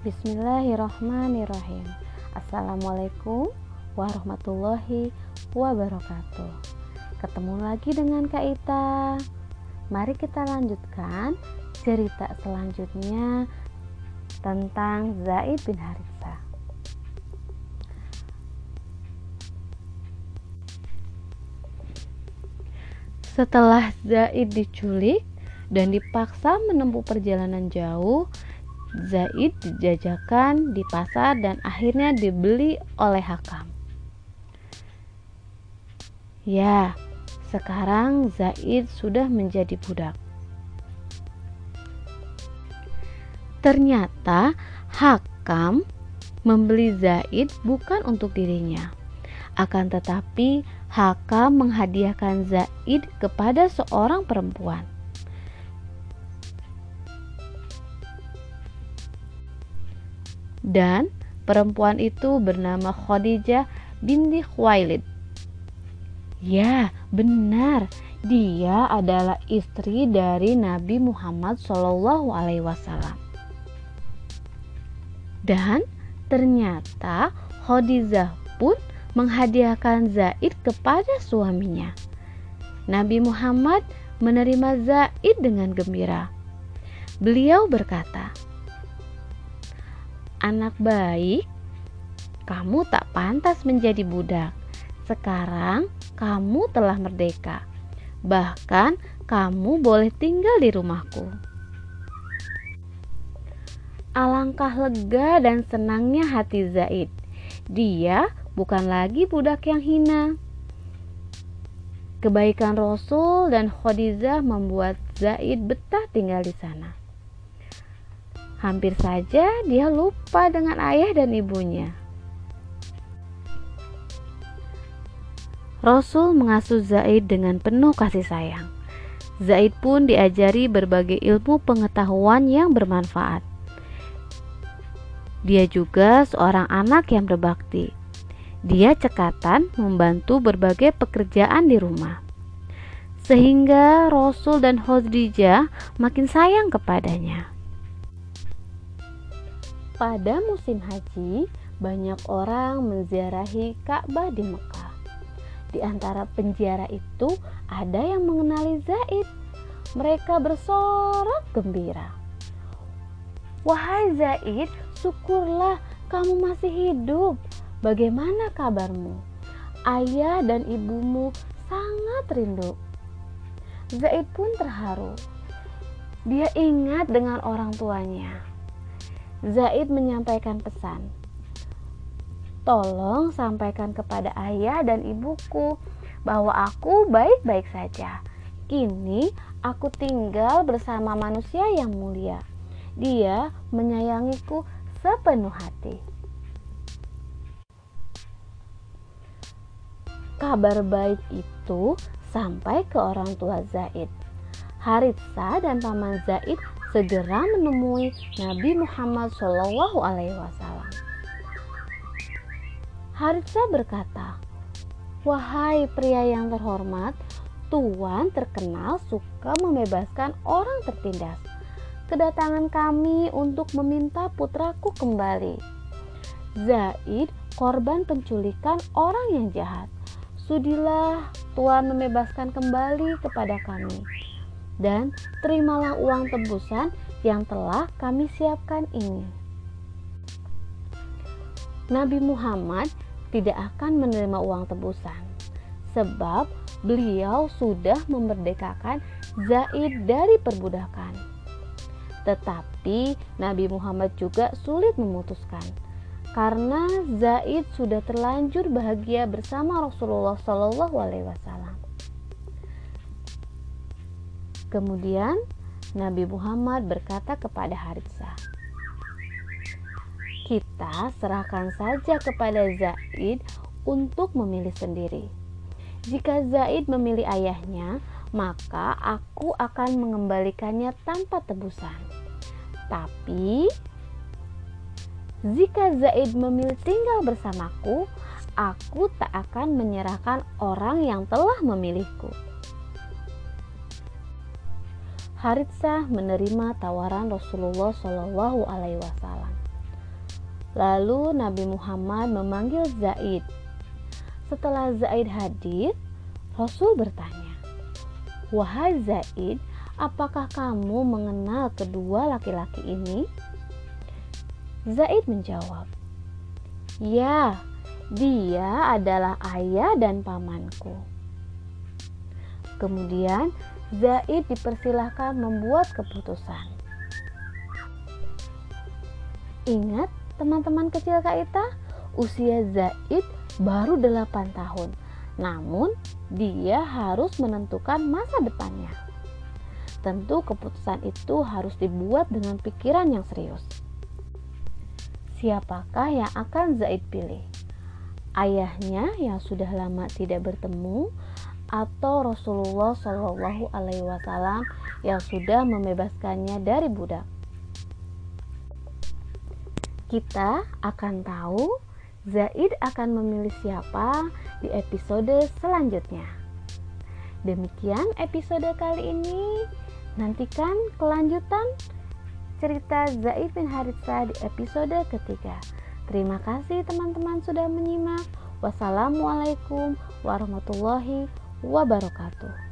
Bismillahirrahmanirrahim. Assalamualaikum warahmatullahi wabarakatuh. Ketemu lagi dengan Kak Ita. Mari kita lanjutkan cerita selanjutnya tentang Zaid bin Haritha. Setelah Zaid diculik dan dipaksa menempuh perjalanan jauh, Zaid dijajakan di pasar dan akhirnya dibeli oleh Hakam. Ya, sekarang Zaid sudah menjadi budak. Ternyata Hakam membeli Zaid bukan untuk dirinya. Akan tetapi Hakam menghadiahkan Zaid kepada seorang perempuan. Dan perempuan itu bernama Khadijah binti Khuwailid. Ya, benar. Dia adalah istri dari Nabi Muhammad Shallallahu Alaihi Wasallam. Dan ternyata Khadijah pun menghadiahkan Zaid kepada suaminya. Nabi Muhammad menerima Zaid dengan gembira. Beliau berkata, "Anak baik, kamu tak pantas menjadi budak. Sekarang kamu telah merdeka. Bahkan kamu boleh tinggal di rumahku. Alangkah lega dan senangnya hati Zaid. Dia bukan lagi budak yang hina. Kebaikan Rasul dan Khadijah membuat Zaid betah tinggal di sana. Hampir saja dia lupa dengan ayah dan ibunya. Rasul mengasuh Zaid dengan penuh kasih sayang. Zaid pun diajari berbagai ilmu pengetahuan yang bermanfaat. Dia juga seorang anak yang berbakti. Dia cekatan membantu berbagai pekerjaan di rumah. Sehingga Rasul dan Khadijah makin sayang kepadanya. Pada musim haji, banyak orang menziarahi Ka'bah di Mekah. Di antara penjara itu ada yang mengenali Zaid. Mereka bersorak gembira. Wahai Zaid, syukurlah kamu masih hidup. Bagaimana kabarmu? Ayah dan ibumu sangat rindu. Zaid pun terharu. Dia ingat dengan orang tuanya. Zaid menyampaikan pesan, Tolong sampaikan kepada ayah dan ibuku bahwa aku baik-baik saja. Kini aku tinggal bersama manusia yang mulia. Dia menyayangiku sepenuh hati. Kabar baik itu sampai ke orang tua Zaid. Haritsa dan paman Zaid segera menemui Nabi Muhammad Shallallahu Alaihi Wasallam. Haritsa berkata, Wahai pria yang terhormat, Tuan terkenal suka membebaskan orang tertindas. Kedatangan kami untuk meminta putraku kembali. Zaid, korban penculikan orang yang jahat. Sudilah Tuan membebaskan kembali kepada kami. Dan terimalah uang tebusan yang telah kami siapkan ini. Nabi Muhammad tidak akan menerima uang tebusan sebab beliau sudah memerdekakan Zaid dari perbudakan. Tetapi Nabi Muhammad juga sulit memutuskan karena Zaid sudah terlanjur bahagia bersama Rasulullah Shallallahu Alaihi Wasallam. Kemudian Nabi Muhammad berkata kepada Haritsah, kita serahkan saja kepada Zaid untuk memilih sendiri. Jika Zaid memilih ayahnya, maka aku akan mengembalikannya tanpa tebusan. Tapi jika Zaid memilih tinggal bersamaku, aku tak akan menyerahkan orang yang telah memilihku. Haritsah menerima tawaran Rasulullah Shallallahu Alaihi Wasallam. Lalu Nabi Muhammad memanggil Zaid. Setelah Zaid hadir, Rasul bertanya, "Wahai Zaid, apakah kamu mengenal kedua laki-laki ini?" Zaid menjawab, "Ya, dia adalah ayah dan pamanku." Kemudian Zaid dipersilahkan membuat keputusan. Ingat teman-teman kecil Kaita, usia Zaid baru 8 tahun. Namun, dia harus menentukan masa depannya. Tentu keputusan itu harus dibuat dengan pikiran yang serius. Siapakah yang akan Zaid pilih? Ayahnya yang sudah lama tidak bertemu atau Rasulullah Shallallahu Alaihi Wasallam yang sudah membebaskannya dari budak? Kita akan tahu Zaid akan memilih siapa di episode selanjutnya. Demikian episode kali ini. Nantikan kelanjutan cerita Zaid bin Haritsa di episode ketiga. Terima kasih teman-teman sudah menyimak. Wassalamualaikum warahmatullahi wabarakatuh.